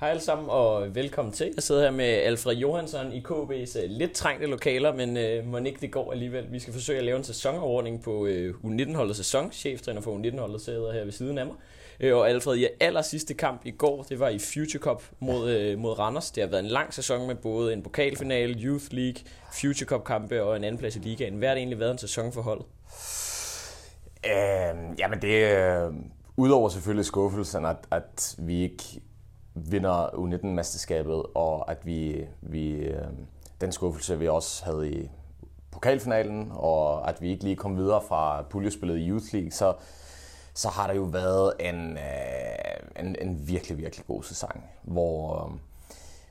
Hej alle sammen og velkommen til. Jeg sidder her med Alfred Johansson i KB's øh, lidt trængte lokaler, men øh, må ikke det går alligevel. Vi skal forsøge at lave en sæsonordning på øh, U19-holdets sæson. Cheftræner for U19-holdet sidder her ved siden af mig. Øh, og Alfred, ja, aller sidste kamp i går, det var i Future Cup mod, øh, mod Randers. Det har været en lang sæson med både en pokalfinale, Youth League, Future Cup kampe og en anden plads i ligaen. Hvad har det egentlig været en sæson for holdet? Øh, jamen det Øh, udover selvfølgelig skuffelsen, at, at vi ikke vinder U19-mesterskabet, og at vi, vi øh, den skuffelse, vi også havde i pokalfinalen, og at vi ikke lige kom videre fra puljespillet i Youth League, så, så har der jo været en, øh, en, en virkelig, virkelig god sæson, hvor øh,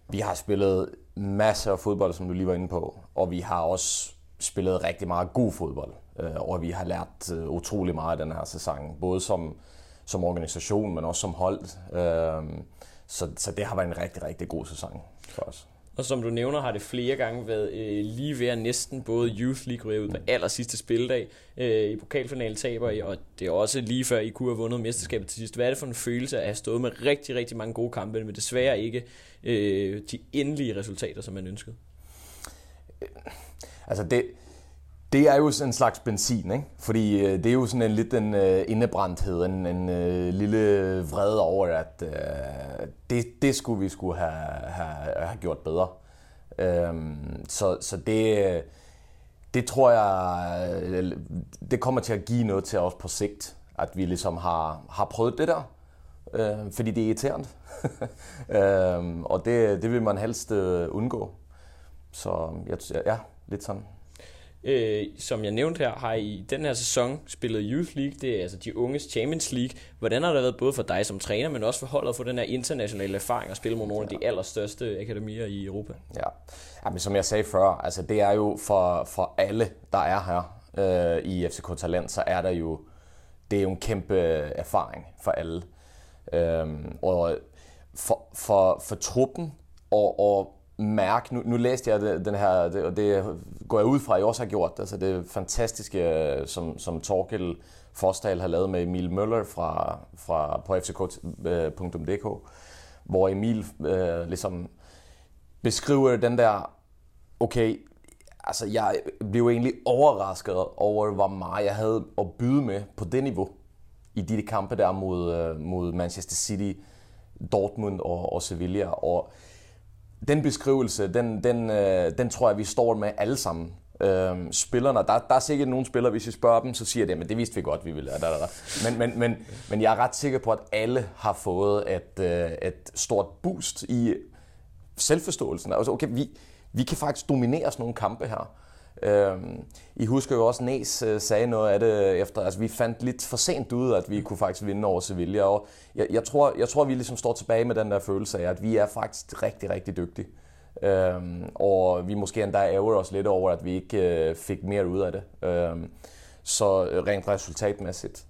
vi har spillet masser af fodbold, som du lige var inde på, og vi har også spillet rigtig meget god fodbold, øh, og vi har lært øh, utrolig meget af den her sæson, både som, som organisation, men også som hold. Øh, så, så det har været en rigtig, rigtig god sæson for os. Og som du nævner, har det flere gange været øh, lige ved at næsten både Youth League ryger ud på aller sidste spildag øh, i pokalfinale taber I, og det er også lige før I kunne have vundet mesterskabet til sidst. Hvad er det for en følelse at have stået med rigtig, rigtig mange gode kampe, men desværre ikke øh, de endelige resultater, som man ønskede? Altså det, det er jo sådan en slags benzin, ikke? Fordi øh, det er jo sådan en lidt en øh, indebrændthed, en, en øh, lille vrede over, at øh, det, det skulle vi skulle have, have, have gjort bedre. Øhm, så, så det, det tror jeg, øh, det kommer til at give noget til os på sigt, at vi ligesom har, har prøvet det der, øh, fordi det er irriterende. øhm, og det, det vil man helst øh, undgå. Så jeg, ja, lidt sådan. Øh, som jeg nævnte her, har I den her sæson spillet Youth League, det er altså de unges Champions League. Hvordan har det været både for dig som træner, men også for holdet at få den her internationale erfaring og spille mod nogle af de allerstørste akademier i Europa? Ja, ja men som jeg sagde før, altså det er jo for, for alle, der er her øh, i FCK Talent, så er der jo, det er jo en kæmpe øh, erfaring for alle. Øhm, og for, for, for truppen og, og mærke, nu, nu læste jeg den her, og det går jeg ud fra, at I også har gjort, altså det fantastiske, øh, som, som Torkel Forstal har lavet med Emil Møller fra, fra, på fck.dk, øh, hvor Emil øh, ligesom beskriver den der, okay, altså jeg blev egentlig overrasket over, hvor meget jeg havde at byde med på det niveau i de kampe der mod, øh, mod Manchester City, Dortmund og, og Sevilla, og den beskrivelse, den, den, øh, den tror jeg, vi står med alle sammen. Øhm, spillerne, der, der er sikkert nogle spillere, hvis vi spørger dem, så siger de, at det vidste vi godt, vi ville. Da, da, da. Men, men, men, men jeg er ret sikker på, at alle har fået et, øh, et stort boost i selvforståelsen. Altså, okay, vi, vi kan faktisk dominere sådan nogle kampe her. Øhm, I husker jo også, Næs øh, sagde noget af det efter, altså vi fandt lidt for sent ud, at vi kunne faktisk vinde over Sevilla, og jeg, jeg, tror, jeg tror, vi ligesom står tilbage med den der følelse af, at vi er faktisk rigtig, rigtig dygtige. Øhm, og vi måske endda ærger os lidt over, at vi ikke øh, fik mere ud af det. Øhm, så øh, rent resultatmæssigt.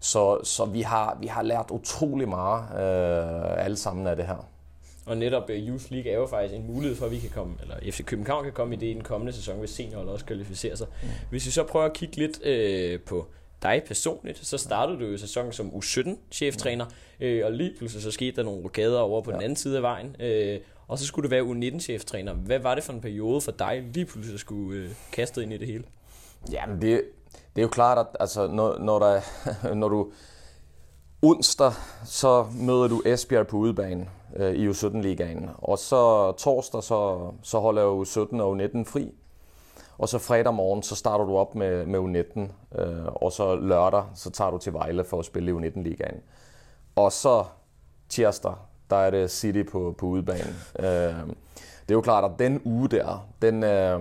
Så, så vi, har, vi har lært utrolig meget øh, alle sammen af det her. Og netop uh, Youth League er jo faktisk en mulighed for, at vi kan komme, eller FC København kan komme i det i den kommende sæson, hvis seniorholdet også kvalificerer sig. Mm. Hvis vi så prøver at kigge lidt øh, på dig personligt, så startede du jo sæsonen som U17-cheftræner, mm. øh, og lige pludselig så skete der nogle rokader over på ja. den anden side af vejen, øh, og så skulle du være U19-cheftræner. Hvad var det for en periode for dig, lige pludselig at skulle øh, kaste ind i det hele? Jamen det, det er jo klart, at altså, når, når, der, når du onsdag, så møder du Esbjerg på udebane øh, i U17-ligaen. Og så torsdag, så, så holder jeg U17 og U19 fri. Og så fredag morgen, så starter du op med, med U19. Øh, og så lørdag, så tager du til Vejle for at spille i U19-ligaen. Og så tirsdag, der er det City på, på udebane. Øh, det er jo klart, at den uge der, den, øh,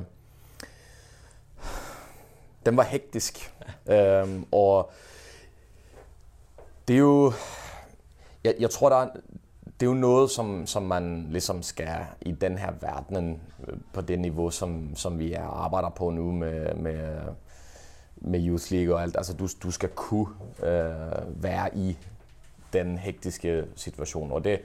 den var hektisk. Øh, og det er jo... Jeg, jeg tror, der er, det er jo noget, som, som man ligesom skal i den her verden øh, på det niveau, som, som vi er arbejder på nu med, med, med Youth League og alt. Altså, du, du skal kunne øh, være i den hektiske situation. Og det,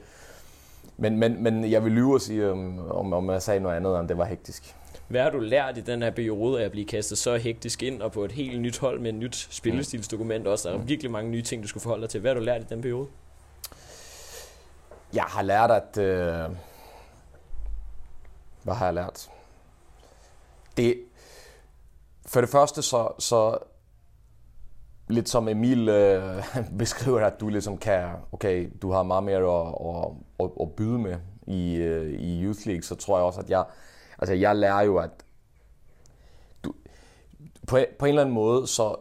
men, men, men jeg vil lyve og sige, om, om jeg sagde noget andet, om det var hektisk. Hvad har du lært i den her periode af at blive kastet så hektisk ind og på et helt nyt hold med et nyt spillestilsdokument også? Der er virkelig mange nye ting, du skulle forholde dig til. Hvad har du lært i den periode? Jeg har lært, at... Øh, hvad har jeg lært? Det, for det første, så, så lidt som Emil øh, beskriver, at du ligesom kan, okay, du har meget mere at, at, at, at byde med i, øh, i Youth League, så tror jeg også, at jeg, altså jeg lærer jo, at du, på, på en eller anden måde, så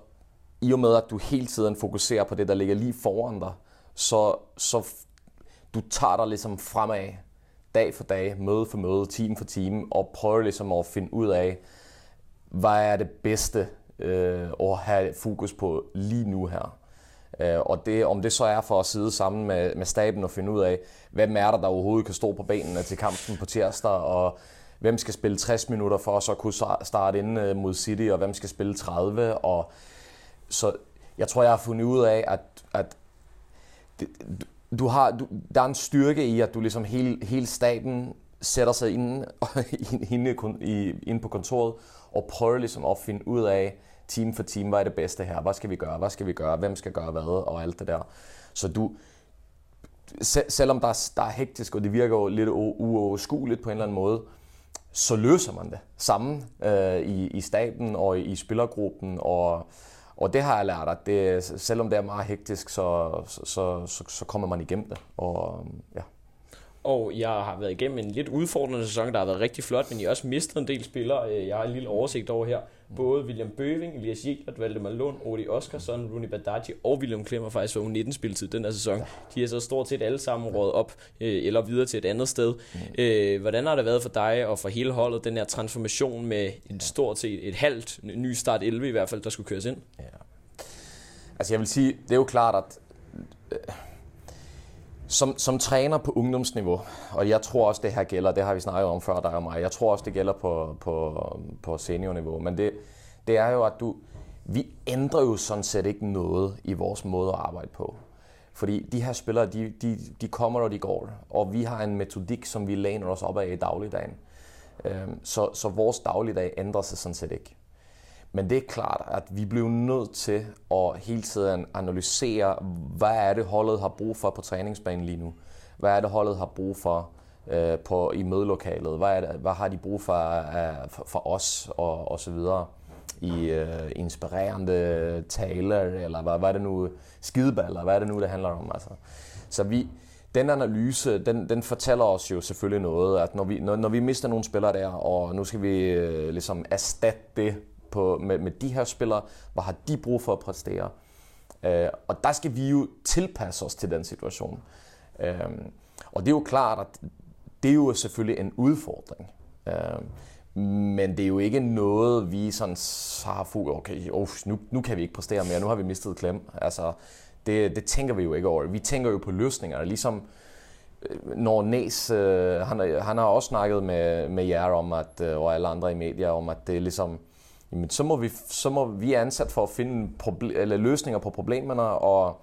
i og med, at du hele tiden fokuserer på det, der ligger lige foran dig, så, så du tager dig ligesom fremad dag for dag, møde for møde, time for time, og prøver ligesom at finde ud af, hvad er det bedste øh, at have fokus på lige nu her. Øh, og det, om det så er for at sidde sammen med, med staben og finde ud af, hvem er der, der overhovedet kan stå på benene til kampen på tirsdag, og hvem skal spille 60 minutter for at så kunne starte ind øh, mod City, og hvem skal spille 30. Og så jeg tror, jeg har fundet ud af, at, at du har, du, der er en styrke i, at du ligesom hele, hele staten sætter sig inde, inde, inde på kontoret og prøver ligesom at finde ud af, time for time, hvad er det bedste her? Hvad skal vi gøre? Hvad skal vi gøre? Hvem skal gøre hvad? Og alt det der. Så du, selvom der er, der er hektisk, og det virker jo lidt uoverskueligt på en eller anden måde, så løser man det sammen øh, i, i staben og i spillergruppen. Og, og det har jeg lært, at det, selvom det er meget hektisk, så, så, så, så kommer man igennem det. Og, øhm, ja. Og jeg har været igennem en lidt udfordrende sæson, der har været rigtig flot, men jeg har også mistet en del spillere. Øh, jeg har en lille oversigt over her. Både William Bøving, Elias Jelert, Valdemar Lund, Odi Oskarsson, Rune Badaji og William Klemmer faktisk var 19 spilletid den her sæson. De er så stort set alle sammen råd op øh, eller videre til et andet sted. Mm. hvordan har det været for dig og for hele holdet, den her transformation med en stort set et halvt ny start 11 i hvert fald, der skulle køres ind? Ja. Altså jeg vil sige, det er jo klart, at som, som træner på ungdomsniveau, og jeg tror også, det her gælder, det har vi snakket om før dig og mig, jeg tror også, det gælder på, på, på seniorniveau, men det, det er jo, at du, vi ændrer jo sådan set ikke noget i vores måde at arbejde på. Fordi de her spillere, de, de, de kommer og de går, og vi har en metodik, som vi læner os op af i dagligdagen. Øhm, så, så vores dagligdag ændrer sig sådan set ikke. Men det er klart, at vi bliver nødt til at hele tiden analysere, hvad er det holdet har brug for på træningsbanen lige nu? Hvad er det holdet har brug for øh, på, i mødelokalet? Hvad, er det, hvad har de brug for, uh, for, for os og, og så videre? I øh, inspirerende taler, eller hvad, hvad er det nu? Skideballer, hvad er det nu, det handler om? Altså. Så vi, den analyse, den, den fortæller os jo selvfølgelig noget, at når vi, når, når vi mister nogle spillere der, og nu skal vi øh, ligesom erstatte det på, med, med de her spillere, hvad har de brug for at præstere. Øh, og der skal vi jo tilpasse os til den situation. Øh, og det er jo klart, at det er jo selvfølgelig en udfordring. Øh, men det er jo ikke noget, vi sådan har fået, okay, oh, nu, nu kan vi ikke præstere mere, nu har vi mistet klem. Altså, det, det tænker vi jo ikke over. Vi tænker jo på løsninger, ligesom øh, når Næs, øh, han, han har også snakket med, med jer om, at, øh, og alle andre i medier, om at det er ligesom, jamen, så, må vi, så må vi ansat for at finde proble- eller løsninger på problemerne, og,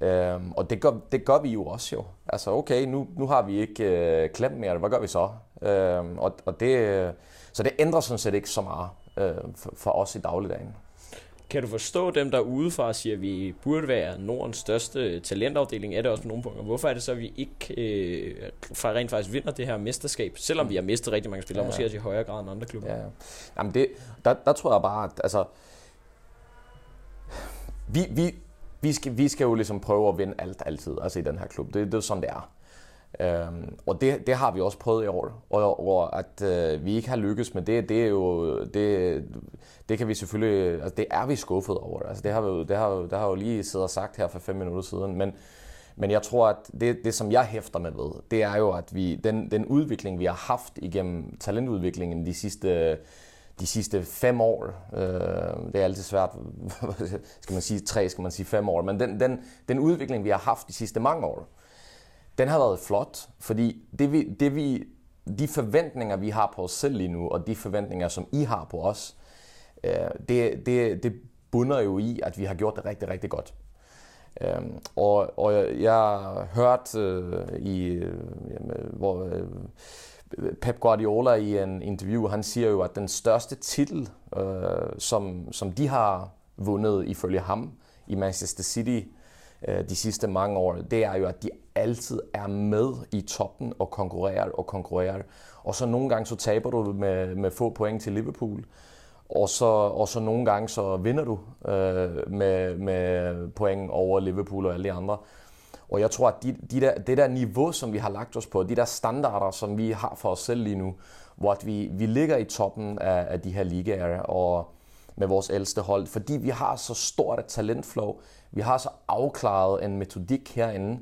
øh, og det, gør, det gør vi jo også jo. Altså okay, nu, nu har vi ikke øh, klem mere, hvad gør vi så? Øh, og, og det, så det ændrer sådan set ikke så meget øh, for, for os i dagligdagen. Kan du forstå dem, der udefra siger, at vi burde være Nordens største talentafdeling? Er det også på nogle punkter? Hvorfor er det så, at vi ikke øh, rent faktisk vinder det her mesterskab? Selvom vi har mistet rigtig mange spillere, ja, ja. måske også i højere grad end andre klubber. Ja. Jamen det, der, der tror jeg bare, at altså, vi, vi, vi, skal, vi skal jo ligesom prøve at vinde alt altid, altså i den her klub. Det, det er sådan, det er. Øhm, og det, det har vi også prøvet i år, og, og at øh, vi ikke har lykkes med det, det er jo, det, det kan vi selvfølgelig, altså det er vi skuffet over. Altså det har vi det har, det har jo lige siddet og sagt her for fem minutter siden, men, men jeg tror, at det, det, som jeg hæfter med ved, det er jo, at vi, den, den udvikling, vi har haft igennem talentudviklingen de sidste, de sidste fem år, øh, det er altid svært, skal man sige tre, skal man sige fem år, men den, den, den udvikling, vi har haft de sidste mange år, den har været flot, fordi det vi, det vi, de forventninger, vi har på os selv lige nu, og de forventninger, som I har på os, øh, det, det, det bunder jo i, at vi har gjort det rigtig, rigtig godt. Øh, og, og jeg har hørt øh, i, øh, øh, hvor øh, Pep Guardiola i en interview, han siger jo, at den største titel, øh, som, som de har vundet ifølge ham i Manchester City, Øh, de sidste mange år, det er jo, at de altid er med i toppen og konkurrerer og konkurrerer. Og så nogle gange så taber du med, med få point til Liverpool. Og så, og så nogle gange så vinder du øh, med, med point over Liverpool og alle de andre. Og jeg tror, at de, de der, det der niveau, som vi har lagt os på, de der standarder, som vi har for os selv lige nu, hvor at vi, vi ligger i toppen af, af de her ligaer og med vores ældste hold, fordi vi har så stort et talentflow, vi har så afklaret en metodik herinde,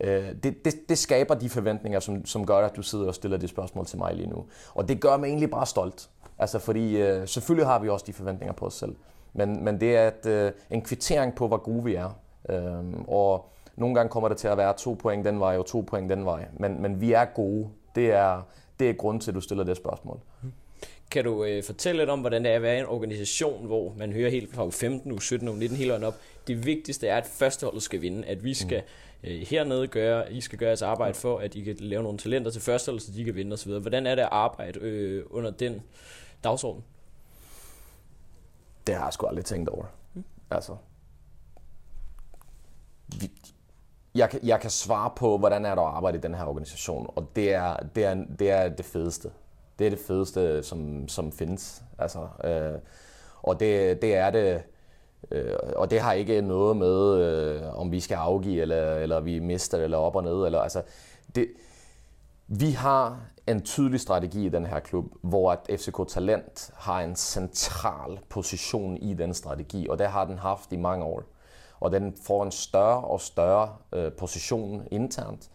øh, det, det, det skaber de forventninger, som, som gør, at du sidder og stiller det spørgsmål til mig lige nu. Og det gør mig egentlig bare stolt. Altså fordi øh, selvfølgelig har vi også de forventninger på os selv. Men, men det er et, øh, en kvittering på, hvor gode vi er. Øhm, og nogle gange kommer det til at være to point den vej og to point den vej. Men, men vi er gode. Det er, det er grund til, at du stiller det spørgsmål. Kan du øh, fortælle lidt om, hvordan det er at være i en organisation, hvor man hører helt fra 15, u 17, u 19, helt op. Det vigtigste er, at førsteholdet skal vinde. At vi skal mm. øh, hernede gøre, I skal gøre jeres arbejde for, at I kan lave nogle talenter til førsteholdet, så de kan vinde osv. Hvordan er det at arbejde øh, under den dagsorden? Det har jeg sgu aldrig tænkt over. Mm. Altså, vi, jeg, kan, jeg kan svare på, hvordan er der at arbejde i den her organisation, og det er det, er, det, er det fedeste. Det er det fedeste, som, som findes. Altså, øh, og det, det er det, øh, og det har ikke noget med, øh, om vi skal afgive, eller, eller vi mister, eller op og ned. Eller, altså, det, vi har en tydelig strategi i den her klub, hvor at FCK Talent har en central position i den strategi, og det har den haft i mange år. Og den får en større og større øh, position internt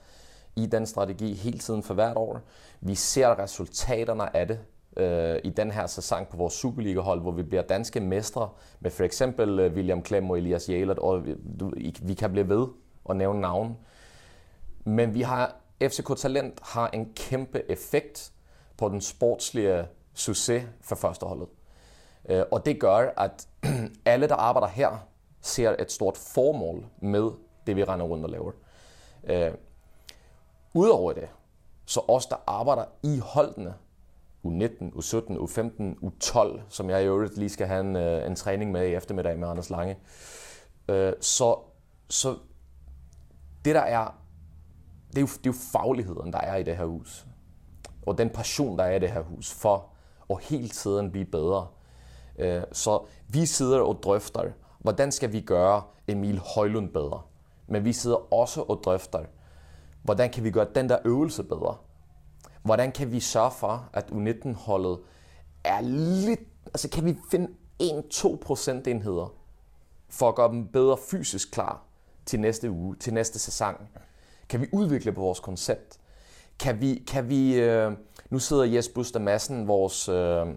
i den strategi hele tiden for hvert år. Vi ser resultaterne af det øh, i den her sæson på vores Superliga-hold, hvor vi bliver danske mestre med for eksempel øh, William Klem og Elias Jælert, og vi, vi kan blive ved og nævne navn. Men vi har FCK Talent har en kæmpe effekt på den sportslige succes for førsteholdet. Øh, og det gør, at alle, der arbejder her, ser et stort formål med det, vi render rundt og laver. Øh, Udover det, så os, der arbejder i holdene, U19, U17, U15, U12, som jeg i øvrigt lige skal have en, øh, en træning med i eftermiddag med Anders Lange, øh, så, så det der er, det er, jo, det er jo fagligheden, der er i det her hus. Og den passion, der er i det her hus for at hele tiden blive bedre. Øh, så vi sidder og drøfter, hvordan skal vi gøre Emil Højlund bedre? Men vi sidder også og drøfter, hvordan kan vi gøre den der øvelse bedre? Hvordan kan vi sørge for, at U19-holdet er lidt... Altså kan vi finde 1-2 procentenheder for at gøre dem bedre fysisk klar til næste uge, til næste sæson? Kan vi udvikle på vores koncept? Kan vi, kan vi øh, nu sidder Jes Buster Madsen, vores, øh,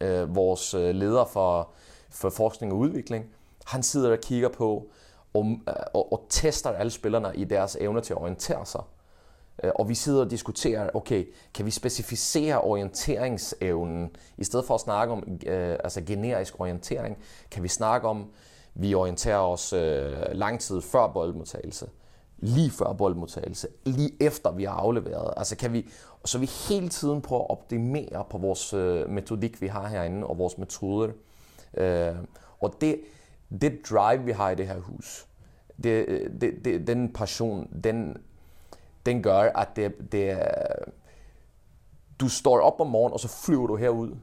øh, vores øh, leder for, for forskning og udvikling, han sidder og kigger på og, øh, og, og tester alle spillerne i deres evne til at orientere sig. Øh, og vi sidder og diskuterer, okay, kan vi specificere orienteringsevnen, i stedet for at snakke om øh, altså generisk orientering, kan vi snakke om, vi orienterer os øh, lang tid før boldmodtagelse, lige før boldmodtagelse, lige efter vi har afleveret. Altså kan vi, så vi hele tiden prøver at optimere på vores øh, metodik, vi har herinde, og vores metoder. Øh, og det, det drive, vi har i det her hus, det, øh, det, det, den passion, den, den gør, at det, det, du står op om morgenen, og så flyver du herud.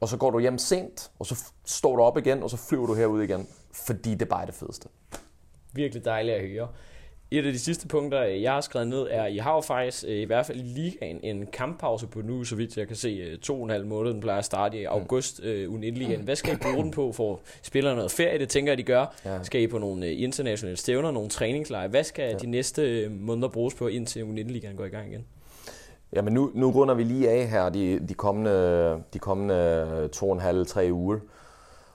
Og så går du hjem sent, og så står du op igen, og så flyver du herud igen. Fordi det bare er det fedeste. Virkelig dejligt at høre. Et af de sidste punkter, jeg har skrevet ned, er, at I har jo faktisk, øh, i hvert fald i ligaen, en kamppause på nu, så vidt jeg kan se, øh, to og en halv måned. Den plejer at starte i august, øh, ugen ligaen. Hvad skal I bruge den på for spillerne noget ferie? Det tænker jeg, de gør. Ja. Skal I på nogle øh, internationale stævner, nogle træningslejre? Hvad skal ja. de næste måneder bruges på, indtil ligaen går i gang igen? Jamen nu, nu runder vi lige af her de, de kommende, de kommende to og en halv, tre uger.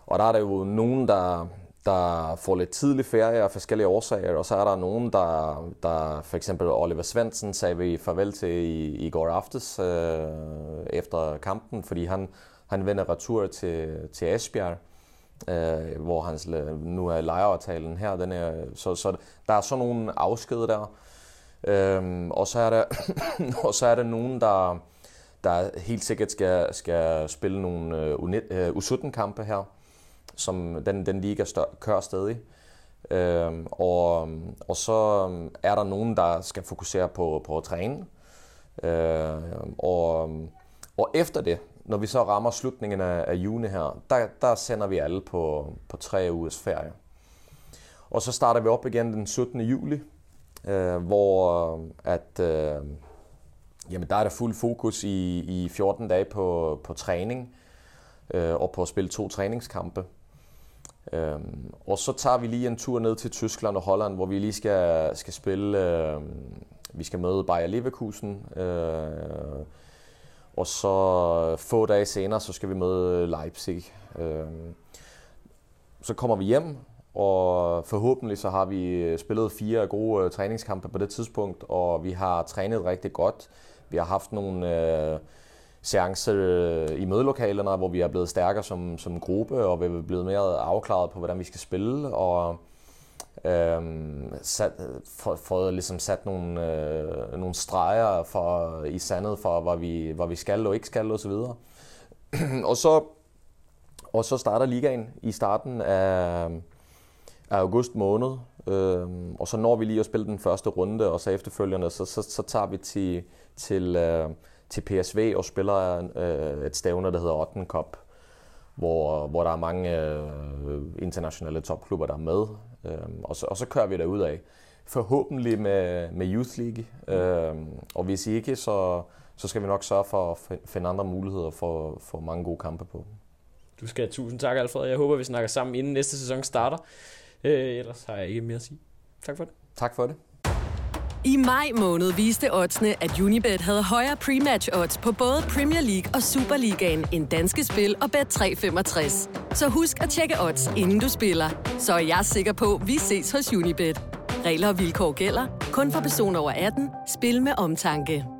Og der er der jo nogen, der, der får lidt tidlig ferie af forskellige årsager, og så er der nogen, der, der for eksempel Oliver Svensson sagde vi farvel til i, i går aftes øh, efter kampen, fordi han, han vender retur til, til Esbjerg, øh, hvor hans, nu er lejeaftalen her. Den er, så, så der er sådan nogle afsked der. Øh, og, så er der, og så er der nogen, der, der helt sikkert skal, skal spille nogle U17-kampe øh, øh her som den, den liga stør, kører stadig. Øh, og, og så øhm, er der nogen, der skal fokusere på, på at træne. Øh, og, og efter det, når vi så rammer slutningen af, af juni her, der, der sender vi alle på, på tre ugers ferie. Og så starter vi op igen den 17. juli, øh, hvor øh, at, øh, jamen, der er der fuld fokus i, i 14 dage på, på træning øh, og på at spille to træningskampe. Øh, og så tager vi lige en tur ned til Tyskland og Holland, hvor vi lige skal, skal spille, øh, vi skal møde Bayer Leverkusen, øh, og så få dage senere, så skal vi møde Leipzig. Øh, så kommer vi hjem, og forhåbentlig så har vi spillet fire gode øh, træningskampe på det tidspunkt, og vi har trænet rigtig godt. Vi har haft nogle øh, seancer øh, i mødelokalerne, hvor vi er blevet stærkere som, som gruppe, og vi er blevet mere afklaret på, hvordan vi skal spille, og øhm, sat, for, for ligesom sat nogle, øh, nogle streger for, i sandet for, hvad vi, hvad vi skal og ikke skal osv. Og, og så og så starter ligaen i starten af, af august måned, øhm, og så når vi lige at spille den første runde, og så efterfølgende, så, så, så tager vi til, til, øh, til PSV og spiller øh, et stævne, der hedder Otten Cup, hvor, hvor der er mange øh, internationale topklubber, der er med, øhm, og, så, og så kører vi derud af. Forhåbentlig med, med Youth League, øhm, og hvis ikke, så, så skal vi nok sørge for at finde andre muligheder for, for mange gode kampe på. Du skal have tusind tak, Alfred. Jeg håber, vi snakker sammen, inden næste sæson starter. Øh, ellers har jeg ikke mere at sige. Tak for det. Tak for det. I maj måned viste oddsene, at Unibet havde højere pre-match odds på både Premier League og Superligaen end danske spil og Bet365. Så husk at tjekke odds, inden du spiller. Så er jeg sikker på, at vi ses hos Unibet. Regler og vilkår gælder. Kun for personer over 18. Spil med omtanke.